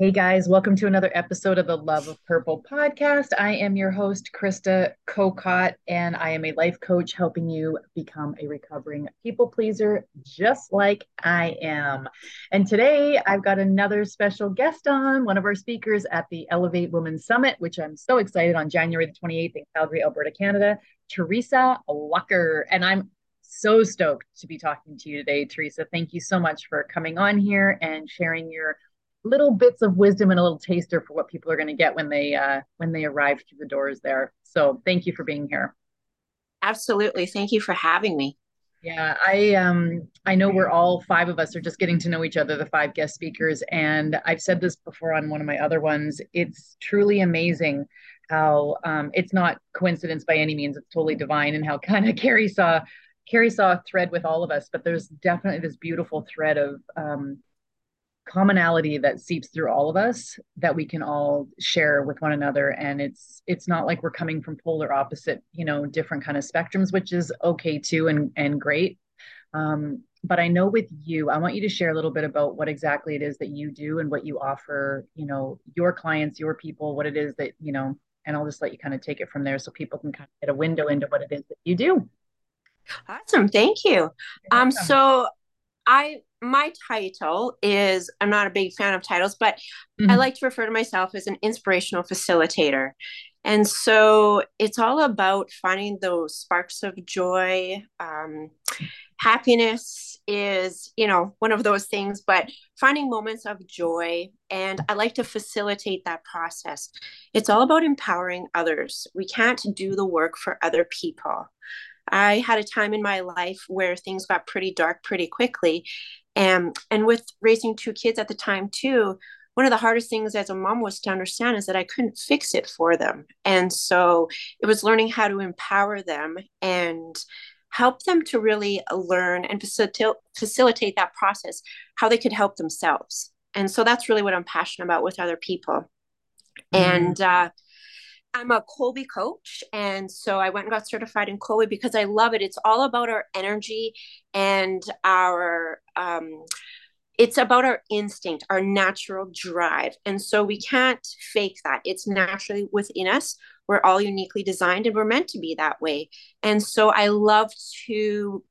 Hey guys, welcome to another episode of the Love of Purple podcast. I am your host, Krista Kokott, and I am a life coach helping you become a recovering people pleaser, just like I am. And today I've got another special guest on, one of our speakers at the Elevate Women Summit, which I'm so excited on January the 28th in Calgary, Alberta, Canada, Teresa Walker. And I'm so stoked to be talking to you today, Teresa. Thank you so much for coming on here and sharing your little bits of wisdom and a little taster for what people are going to get when they uh, when they arrive through the doors there. So thank you for being here. Absolutely. Thank you for having me. Yeah, I um I know we're all five of us are just getting to know each other, the five guest speakers, and I've said this before on one of my other ones. It's truly amazing how um it's not coincidence by any means, it's totally divine and how kind of Carrie saw Carrie saw a thread with all of us, but there's definitely this beautiful thread of um commonality that seeps through all of us that we can all share with one another. And it's it's not like we're coming from polar opposite you know different kind of spectrums which is okay too and and great. Um, but i know with you i want you to share a little bit about what exactly it is that you do and what you offer you know your clients your people what it is that you know and i'll just let you kind of take it from there so people can kind of get a window into what it is that you do. Awesome. Thank you. Um so i my title is I'm not a big fan of titles, but mm-hmm. I like to refer to myself as an inspirational facilitator. And so it's all about finding those sparks of joy. Um, happiness is, you know, one of those things, but finding moments of joy. And I like to facilitate that process. It's all about empowering others. We can't do the work for other people. I had a time in my life where things got pretty dark pretty quickly and and with raising two kids at the time too one of the hardest things as a mom was to understand is that I couldn't fix it for them. And so it was learning how to empower them and help them to really learn and facilitate, facilitate that process, how they could help themselves. And so that's really what I'm passionate about with other people. Mm-hmm. And uh, I'm a Kolbe coach. And so I went and got certified in Kolbe because I love it. It's all about our energy and our, um, it's about our instinct, our natural drive. And so we can't fake that. It's naturally within us. We're all uniquely designed and we're meant to be that way. And so I love to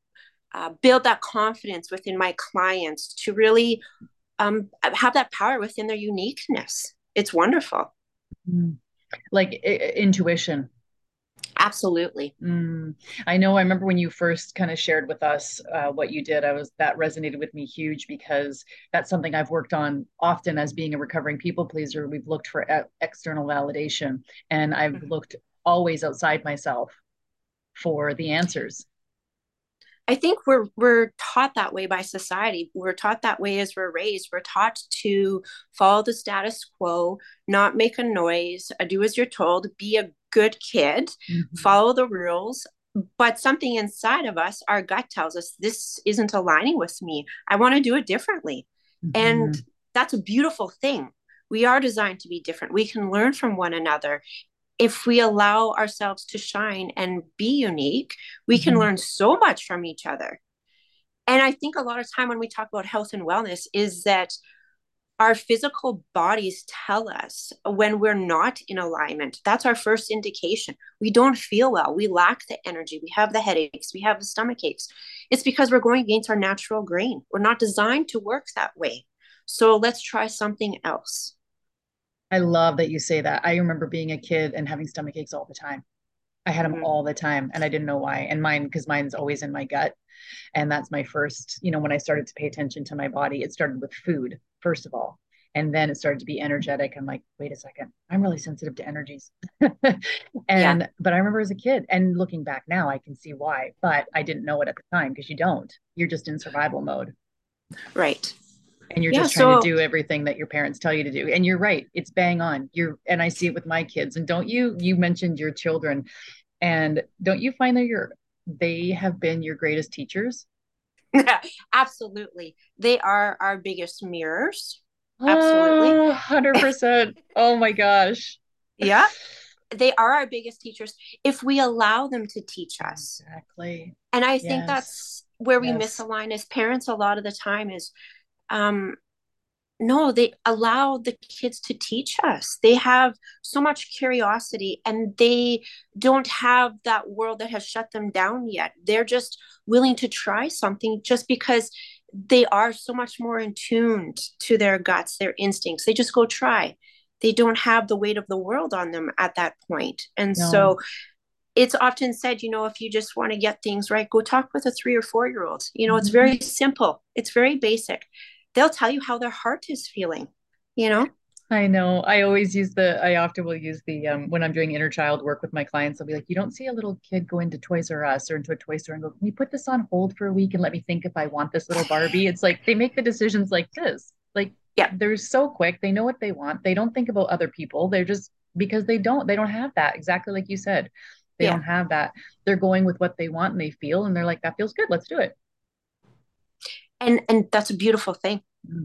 uh, build that confidence within my clients to really um, have that power within their uniqueness. It's wonderful. Mm like I- intuition absolutely mm. i know i remember when you first kind of shared with us uh, what you did i was that resonated with me huge because that's something i've worked on often as being a recovering people pleaser we've looked for e- external validation and i've mm-hmm. looked always outside myself for the answers I think we're we're taught that way by society. We're taught that way as we're raised. We're taught to follow the status quo, not make a noise, uh, do as you're told, be a good kid, mm-hmm. follow the rules. But something inside of us, our gut tells us this isn't aligning with me. I want to do it differently. Mm-hmm. And that's a beautiful thing. We are designed to be different. We can learn from one another if we allow ourselves to shine and be unique, we can mm-hmm. learn so much from each other. And I think a lot of time when we talk about health and wellness is that our physical bodies tell us when we're not in alignment. That's our first indication. We don't feel well. We lack the energy. We have the headaches. We have the stomach aches. It's because we're going against our natural grain. We're not designed to work that way. So let's try something else. I love that you say that. I remember being a kid and having stomach aches all the time. I had them mm-hmm. all the time and I didn't know why. And mine, because mine's always in my gut. And that's my first, you know, when I started to pay attention to my body, it started with food, first of all. And then it started to be energetic. I'm like, wait a second, I'm really sensitive to energies. and, yeah. but I remember as a kid and looking back now, I can see why, but I didn't know it at the time because you don't. You're just in survival mode. Right and you're yeah, just trying so, to do everything that your parents tell you to do. And you're right it's bang on. You're and i see it with my kids. And don't you you mentioned your children. And don't you find that you're they have been your greatest teachers? Absolutely. They are our biggest mirrors. Absolutely. Ah, oh, 100% oh my gosh. Yeah. They are our biggest teachers if we allow them to teach us. Exactly. And i think yes. that's where we yes. misalign as parents a lot of the time is um, no they allow the kids to teach us. They have so much curiosity and they don't have that world that has shut them down yet. They're just willing to try something just because they are so much more in tuned to their guts their instincts. They just go try. They don't have the weight of the world on them at that point. and no. so it's often said you know if you just want to get things right go talk with a three or four year old. You know mm-hmm. it's very simple. It's very basic they'll tell you how their heart is feeling, you know? I know. I always use the, I often will use the, um, when I'm doing inner child work with my clients, I'll be like, you don't see a little kid go into Toys R Us or into a toy store and go, can you put this on hold for a week and let me think if I want this little Barbie? It's like they make the decisions like this. Like, yeah, they're so quick. They know what they want. They don't think about other people. They're just, because they don't, they don't have that. Exactly like you said. They yeah. don't have that. They're going with what they want and they feel, and they're like, that feels good. Let's do it and and that's a beautiful thing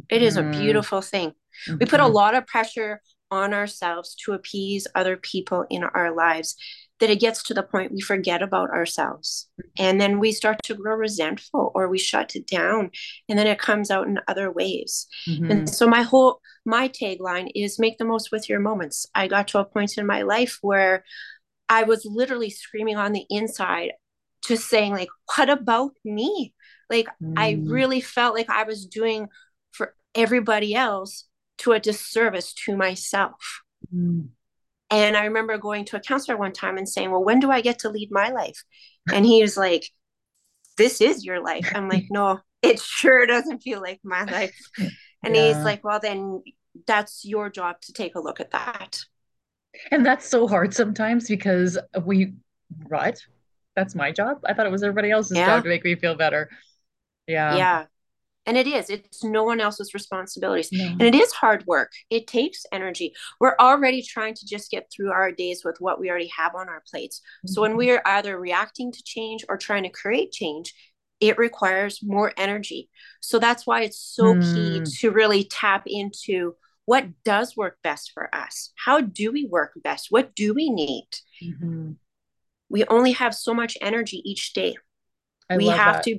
it is a mm-hmm. beautiful thing mm-hmm. we put a mm-hmm. lot of pressure on ourselves to appease other people in our lives that it gets to the point we forget about ourselves and then we start to grow resentful or we shut it down and then it comes out in other ways mm-hmm. and so my whole my tagline is make the most with your moments i got to a point in my life where i was literally screaming on the inside just saying like what about me like mm. I really felt like I was doing for everybody else to a disservice to myself. Mm. And I remember going to a counselor one time and saying, Well, when do I get to lead my life? And he was like, This is your life. I'm like, No, it sure doesn't feel like my life. And yeah. he's like, Well, then that's your job to take a look at that. And that's so hard sometimes because we, what? That's my job. I thought it was everybody else's yeah. job to make me feel better. Yeah. Yeah. And it is, it's no one else's responsibilities. No. And it is hard work. It takes energy. We're already trying to just get through our days with what we already have on our plates. Mm-hmm. So when mm-hmm. we're either reacting to change or trying to create change, it requires more energy. So that's why it's so mm. key to really tap into what does work best for us. How do we work best? What do we need? Mm-hmm. We only have so much energy each day. I we have that. to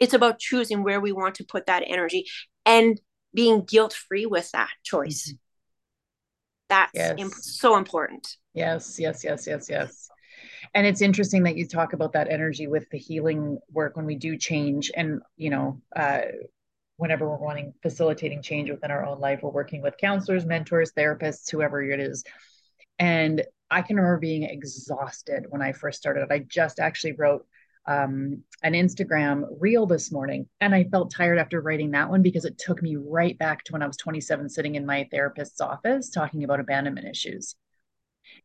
it's about choosing where we want to put that energy and being guilt free with that choice. Mm-hmm. That's yes. imp- so important. Yes, yes, yes, yes, yes. And it's interesting that you talk about that energy with the healing work when we do change. And, you know, uh, whenever we're wanting facilitating change within our own life, we're working with counselors, mentors, therapists, whoever it is. And I can remember being exhausted when I first started. I just actually wrote um, an Instagram reel this morning. And I felt tired after writing that one because it took me right back to when I was 27, sitting in my therapist's office talking about abandonment issues.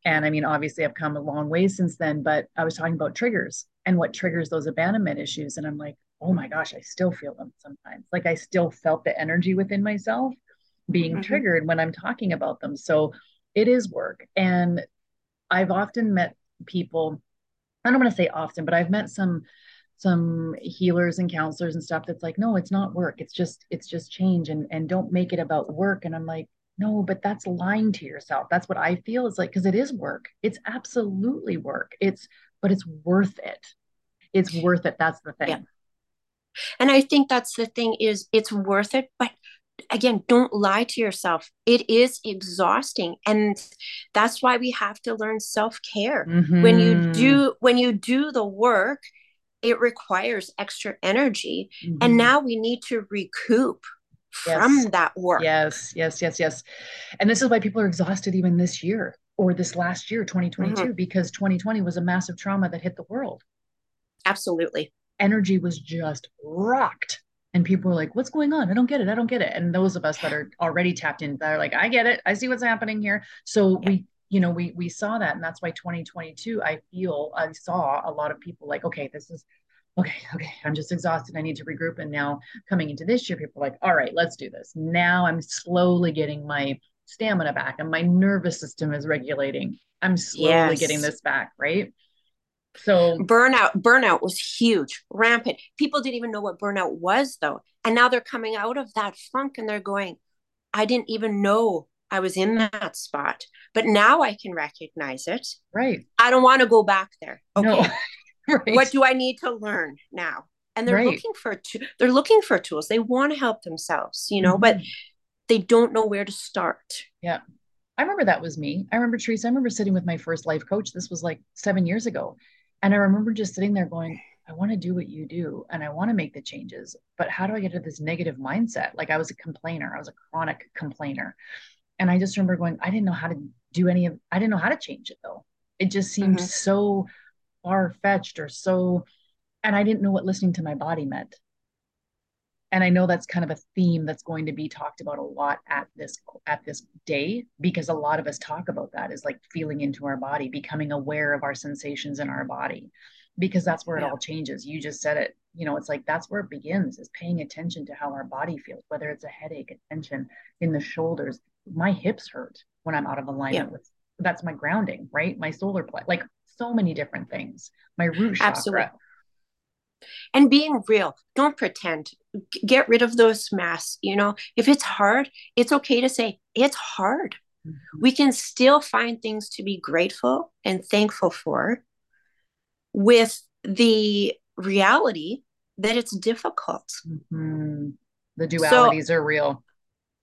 And I mean, obviously, I've come a long way since then, but I was talking about triggers and what triggers those abandonment issues. And I'm like, oh my gosh, I still feel them sometimes. Like I still felt the energy within myself being mm-hmm. triggered when I'm talking about them. So it is work. And I've often met people I don't want to say often, but I've met some some healers and counselors and stuff that's like, no, it's not work. It's just it's just change and and don't make it about work. And I'm like, no, but that's lying to yourself. That's what I feel is like because it is work. It's absolutely work. It's but it's worth it. It's worth it. That's the thing. Yeah. And I think that's the thing is it's worth it, but again don't lie to yourself it is exhausting and that's why we have to learn self-care mm-hmm. when you mm-hmm. do when you do the work it requires extra energy mm-hmm. and now we need to recoup yes. from that work yes yes yes yes and this is why people are exhausted even this year or this last year 2022 mm-hmm. because 2020 was a massive trauma that hit the world absolutely energy was just rocked and people are like what's going on? I don't get it. I don't get it. And those of us that are already tapped in that are like i get it. I see what's happening here. So yeah. we you know we we saw that and that's why 2022 i feel i saw a lot of people like okay this is okay okay i'm just exhausted. I need to regroup. And now coming into this year people are like all right let's do this. Now i'm slowly getting my stamina back and my nervous system is regulating. I'm slowly yes. getting this back right so burnout, burnout was huge, rampant. People didn't even know what burnout was though. And now they're coming out of that funk and they're going, I didn't even know I was in that spot. But now I can recognize it. Right. I don't want to go back there. Okay. No. right. What do I need to learn now? And they're right. looking for they're looking for tools. They want to help themselves, you know, mm-hmm. but they don't know where to start. Yeah. I remember that was me. I remember Teresa, I remember sitting with my first life coach. This was like seven years ago. And I remember just sitting there going, I want to do what you do and I want to make the changes, but how do I get to this negative mindset? Like I was a complainer, I was a chronic complainer. And I just remember going, I didn't know how to do any of I didn't know how to change it though. It just seemed mm-hmm. so far fetched or so and I didn't know what listening to my body meant and i know that's kind of a theme that's going to be talked about a lot at this at this day because a lot of us talk about that is like feeling into our body becoming aware of our sensations in our body because that's where it all changes. You just said it you know it's like that's where it begins is paying attention to how our body feels whether it's a headache a tension in the shoulders. My hips hurt when i'm out of alignment yeah. with that's my grounding right? My solar plexus like so many different things. My root chakra Absolutely and being real don't pretend get rid of those masks you know if it's hard it's okay to say it's hard mm-hmm. we can still find things to be grateful and thankful for with the reality that it's difficult mm-hmm. the dualities so, are real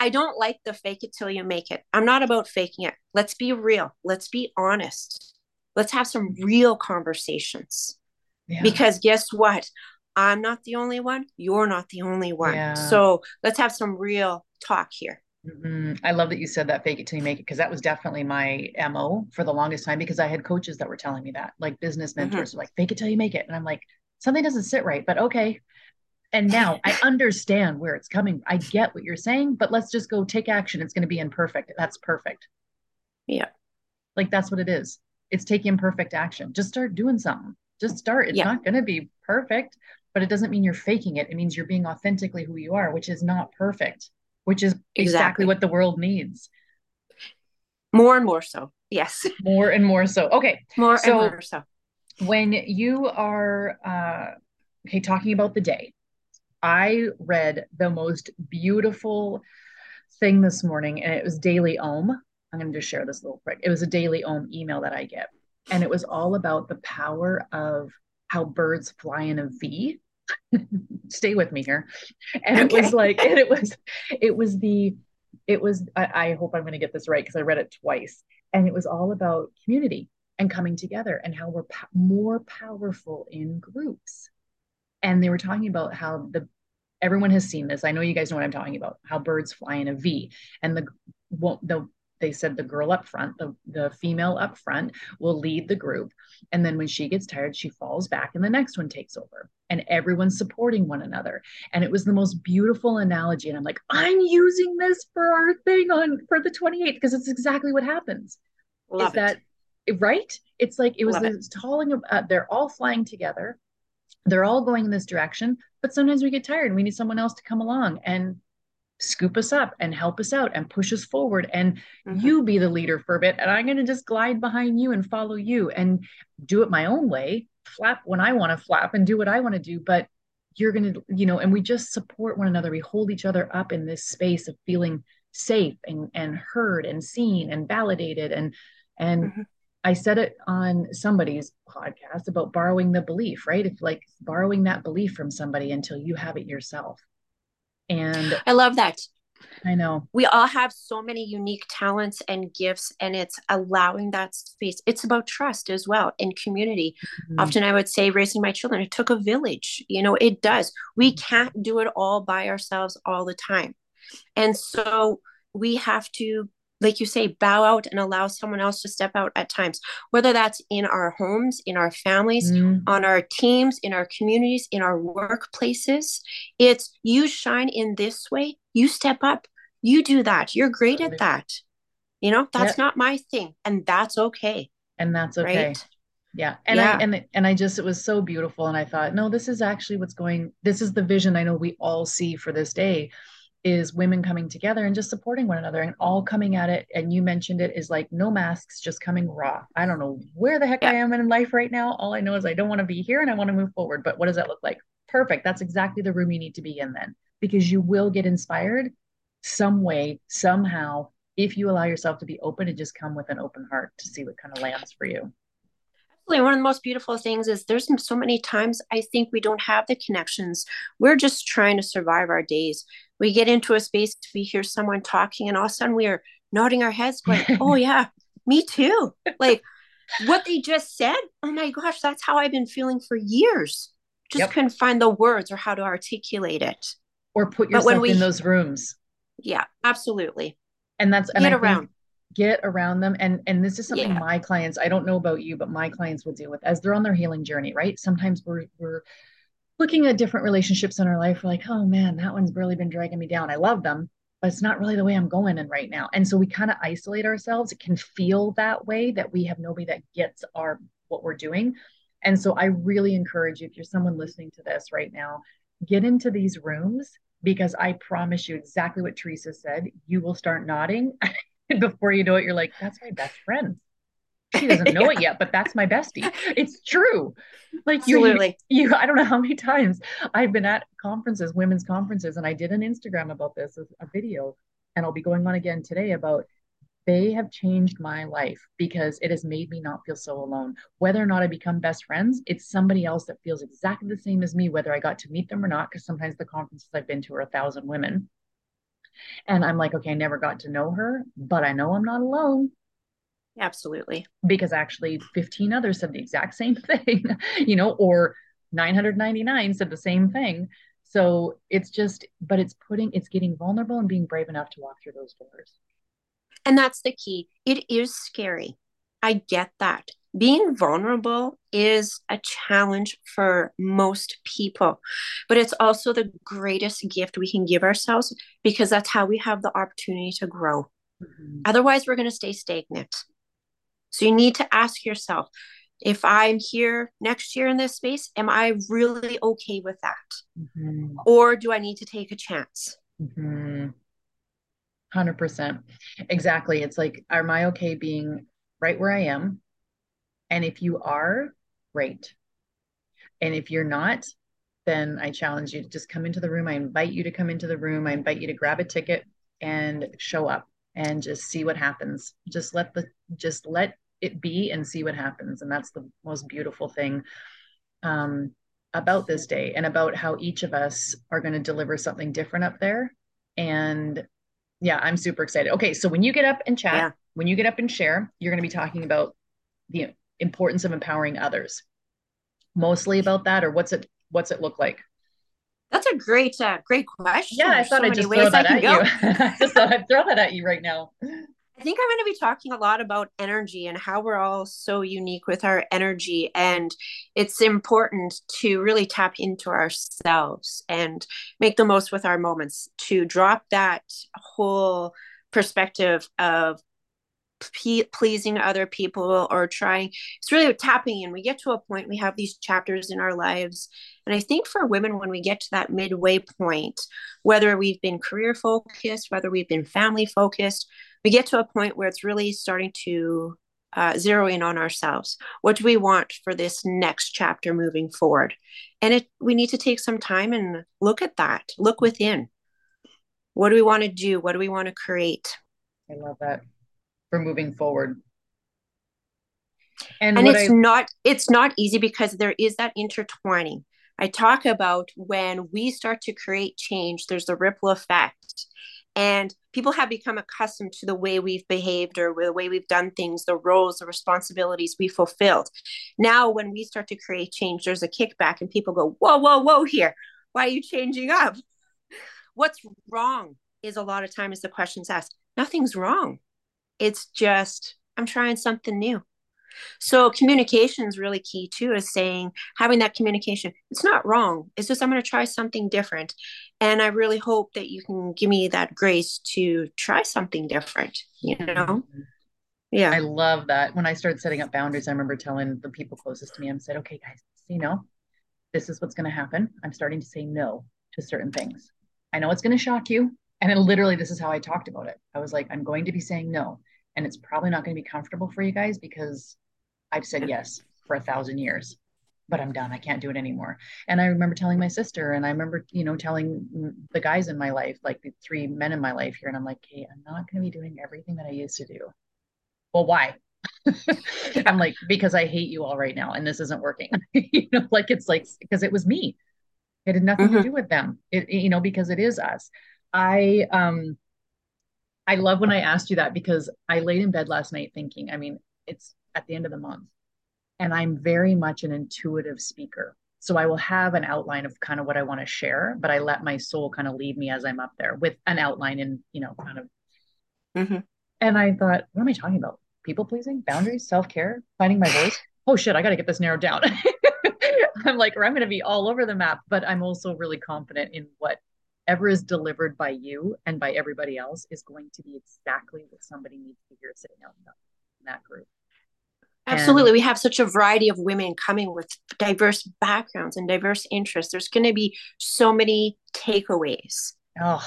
I don't like the fake it till you make it. I'm not about faking it. Let's be real. Let's be honest. Let's have some real conversations. Yeah. Because guess what? I'm not the only one. You're not the only one. Yeah. So let's have some real talk here. Mm-hmm. I love that you said that fake it till you make it because that was definitely my MO for the longest time because I had coaches that were telling me that, like business mm-hmm. mentors, mm-hmm. like fake it till you make it. And I'm like, something doesn't sit right, but okay. And now I understand where it's coming. I get what you're saying, but let's just go take action. It's going to be imperfect. That's perfect. Yeah. Like that's what it is. It's taking imperfect action. Just start doing something. Just start. It's yeah. not going to be perfect, but it doesn't mean you're faking it. It means you're being authentically who you are, which is not perfect, which is exactly, exactly what the world needs. More and more so. Yes. More and more so. Okay. More so and more so. When you are uh, okay talking about the day, I read the most beautiful thing this morning, and it was Daily Om. I'm going to just share this little quick. It was a Daily Om email that I get and it was all about the power of how birds fly in a V. Stay with me here. And okay. it was like, and it was, it was the, it was, I, I hope I'm going to get this right because I read it twice. And it was all about community and coming together and how we're po- more powerful in groups. And they were talking about how the, everyone has seen this. I know you guys know what I'm talking about, how birds fly in a V and the, the they said the girl up front, the, the female up front will lead the group. And then when she gets tired, she falls back and the next one takes over. And everyone's supporting one another. And it was the most beautiful analogy. And I'm like, I'm using this for our thing on for the 28th because it's exactly what happens. Love is it. that right? It's like it was this talling uh, they're all flying together. They're all going in this direction, but sometimes we get tired and we need someone else to come along and scoop us up and help us out and push us forward and mm-hmm. you be the leader for a bit and i'm going to just glide behind you and follow you and do it my own way flap when i want to flap and do what i want to do but you're going to you know and we just support one another we hold each other up in this space of feeling safe and and heard and seen and validated and and mm-hmm. I said it on somebody's podcast about borrowing the belief, right? If like borrowing that belief from somebody until you have it yourself. And I love that. I know. We all have so many unique talents and gifts, and it's allowing that space. It's about trust as well in community. Mm-hmm. Often I would say, raising my children, it took a village. You know, it does. We mm-hmm. can't do it all by ourselves all the time. And so we have to like you say, bow out and allow someone else to step out at times, whether that's in our homes, in our families, mm. on our teams, in our communities, in our workplaces. It's you shine in this way, you step up, you do that. You're great at that. You know, that's yep. not my thing, and that's okay. And that's okay. Right? Yeah. And yeah. I and and I just it was so beautiful and I thought, no, this is actually what's going this is the vision I know we all see for this day is women coming together and just supporting one another and all coming at it. And you mentioned it is like no masks, just coming raw. I don't know where the heck yeah. I am in life right now. All I know is I don't want to be here and I want to move forward. But what does that look like? Perfect. That's exactly the room you need to be in then, because you will get inspired some way, somehow, if you allow yourself to be open and just come with an open heart to see what kind of lands for you absolutely one of the most beautiful things is there's so many times i think we don't have the connections we're just trying to survive our days we get into a space, we hear someone talking, and all of a sudden we are nodding our heads, going, Oh, yeah, me too. Like what they just said, oh my gosh, that's how I've been feeling for years. Just yep. couldn't find the words or how to articulate it. Or put yourself we, in those rooms. Yeah, absolutely. And that's and get I around. Get around them. And and this is something yeah. my clients, I don't know about you, but my clients will deal with as they're on their healing journey, right? Sometimes we're we're looking at different relationships in our life, we're like, oh man, that one's really been dragging me down. I love them, but it's not really the way I'm going in right now. And so we kind of isolate ourselves. It can feel that way that we have nobody that gets our what we're doing. And so I really encourage you, if you're someone listening to this right now, get into these rooms because I promise you exactly what Teresa said. You will start nodding. before you know it, you're like, that's my best friend she doesn't know yeah. it yet, but that's my bestie. It's true. Like Absolutely. you, you, I don't know how many times I've been at conferences, women's conferences, and I did an Instagram about this, a video, and I'll be going on again today about they have changed my life because it has made me not feel so alone. Whether or not I become best friends, it's somebody else that feels exactly the same as me, whether I got to meet them or not. Because sometimes the conferences I've been to are a thousand women. And I'm like, okay, I never got to know her, but I know I'm not alone. Absolutely. Because actually 15 others said the exact same thing, you know, or 999 said the same thing. So it's just, but it's putting, it's getting vulnerable and being brave enough to walk through those doors. And that's the key. It is scary. I get that. Being vulnerable is a challenge for most people, but it's also the greatest gift we can give ourselves because that's how we have the opportunity to grow. Mm-hmm. Otherwise, we're going to stay stagnant. So you need to ask yourself if I'm here next year in this space, am I really okay with that? Mm-hmm. Or do I need to take a chance? Mm-hmm. 100%. Exactly. It's like, am I okay being right where I am? And if you are, great. And if you're not, then I challenge you to just come into the room. I invite you to come into the room. I invite you to grab a ticket and show up and just see what happens. Just let the just let it be and see what happens. And that's the most beautiful thing um, about this day and about how each of us are going to deliver something different up there. And yeah, I'm super excited. Okay, so when you get up and chat, yeah. when you get up and share, you're going to be talking about the importance of empowering others. Mostly about that, or what's it what's it look like? That's a great, uh, great question. Yeah, I thought so I'd just throw that at you. just thought I'd throw that at you right now. I think I'm going to be talking a lot about energy and how we're all so unique with our energy. And it's important to really tap into ourselves and make the most with our moments, to drop that whole perspective of pleasing other people or trying it's really tapping in we get to a point we have these chapters in our lives and i think for women when we get to that midway point whether we've been career focused whether we've been family focused we get to a point where it's really starting to uh, zero in on ourselves. What do we want for this next chapter moving forward? And it we need to take some time and look at that. Look within. What do we want to do? What do we want to create? I love that for moving forward. And, and it's I... not it's not easy because there is that intertwining. I talk about when we start to create change, there's the ripple effect. And people have become accustomed to the way we've behaved or the way we've done things the roles the responsibilities we fulfilled. Now when we start to create change there's a kickback and people go whoa whoa whoa here. Why are you changing up? What's wrong is a lot of times the questions asked. Nothing's wrong. It's just i'm trying something new so communication is really key too, is saying having that communication. It's not wrong. It's just I'm going to try something different. And I really hope that you can give me that grace to try something different, you know? Yeah. I love that. When I started setting up boundaries, I remember telling the people closest to me, I said, okay, guys, you know, this is what's going to happen. I'm starting to say no to certain things. I know it's going to shock you. And literally, this is how I talked about it. I was like, I'm going to be saying no. And it's probably not going to be comfortable for you guys because I've said yes for a thousand years, but I'm done. I can't do it anymore. And I remember telling my sister, and I remember, you know, telling the guys in my life, like the three men in my life here, and I'm like, hey, I'm not going to be doing everything that I used to do. Well, why? I'm like, because I hate you all right now, and this isn't working. you know, like it's like because it was me. It had nothing mm-hmm. to do with them. It, you know, because it is us. I um I love when I asked you that because I laid in bed last night thinking, I mean, it's at the end of the month and I'm very much an intuitive speaker. So I will have an outline of kind of what I want to share, but I let my soul kind of lead me as I'm up there with an outline and, you know, kind of. Mm-hmm. And I thought, what am I talking about? People pleasing, boundaries, self care, finding my voice. Oh shit, I got to get this narrowed down. I'm like, or I'm going to be all over the map, but I'm also really confident in whatever is delivered by you and by everybody else is going to be exactly what somebody needs to hear sitting out in that group. Absolutely. And we have such a variety of women coming with diverse backgrounds and diverse interests. There's going to be so many takeaways. Oh,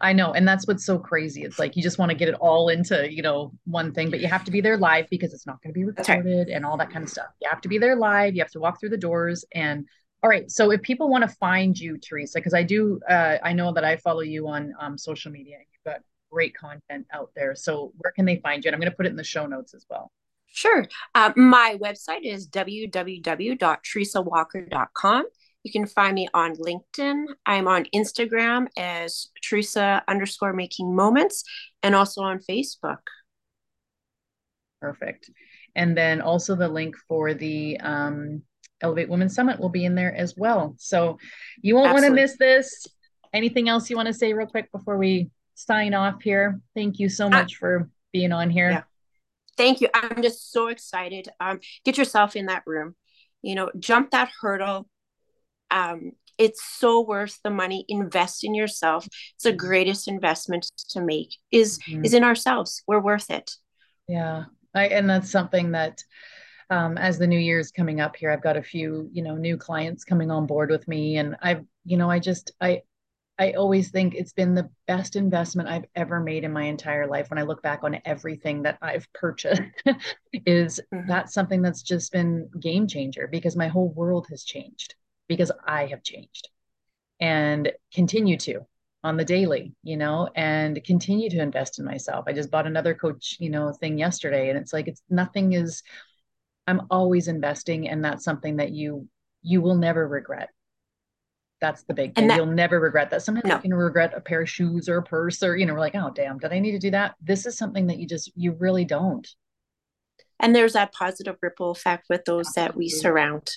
I know. And that's what's so crazy. It's like you just want to get it all into, you know, one thing, but you have to be there live because it's not going to be recorded right. and all that kind of stuff. You have to be there live. You have to walk through the doors. And all right. So if people want to find you, Teresa, because I do, uh, I know that I follow you on um, social media. You've got great content out there. So where can they find you? And I'm going to put it in the show notes as well. Sure. Uh, my website is www.teresawalker.com. You can find me on LinkedIn. I'm on Instagram as Teresa underscore making moments and also on Facebook. Perfect. And then also the link for the um, Elevate Women Summit will be in there as well. So you won't want to miss this. Anything else you want to say real quick before we sign off here? Thank you so uh, much uh, for being on here. Yeah thank you. I'm just so excited. Um, get yourself in that room, you know, jump that hurdle. Um, it's so worth the money. Invest in yourself. It's the greatest investment to make is mm-hmm. is in ourselves. We're worth it. Yeah. I, and that's something that um, as the new year is coming up here, I've got a few, you know, new clients coming on board with me. And I've, you know, I just, I, I always think it's been the best investment I've ever made in my entire life. When I look back on everything that I've purchased, is mm-hmm. that's something that's just been game changer because my whole world has changed because I have changed and continue to on the daily, you know, and continue to invest in myself. I just bought another coach, you know, thing yesterday and it's like it's nothing is I'm always investing and that's something that you you will never regret that's the big thing. That, You'll never regret that. Sometimes no. you can regret a pair of shoes or a purse or, you know, we're like, oh, damn, did I need to do that? This is something that you just, you really don't. And there's that positive ripple effect with those Absolutely. that we surround.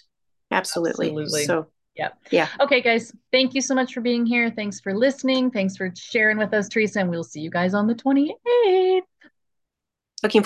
Absolutely. Absolutely. So, yeah. Yeah. Okay, guys. Thank you so much for being here. Thanks for listening. Thanks for sharing with us, Teresa. And we'll see you guys on the 28th. Looking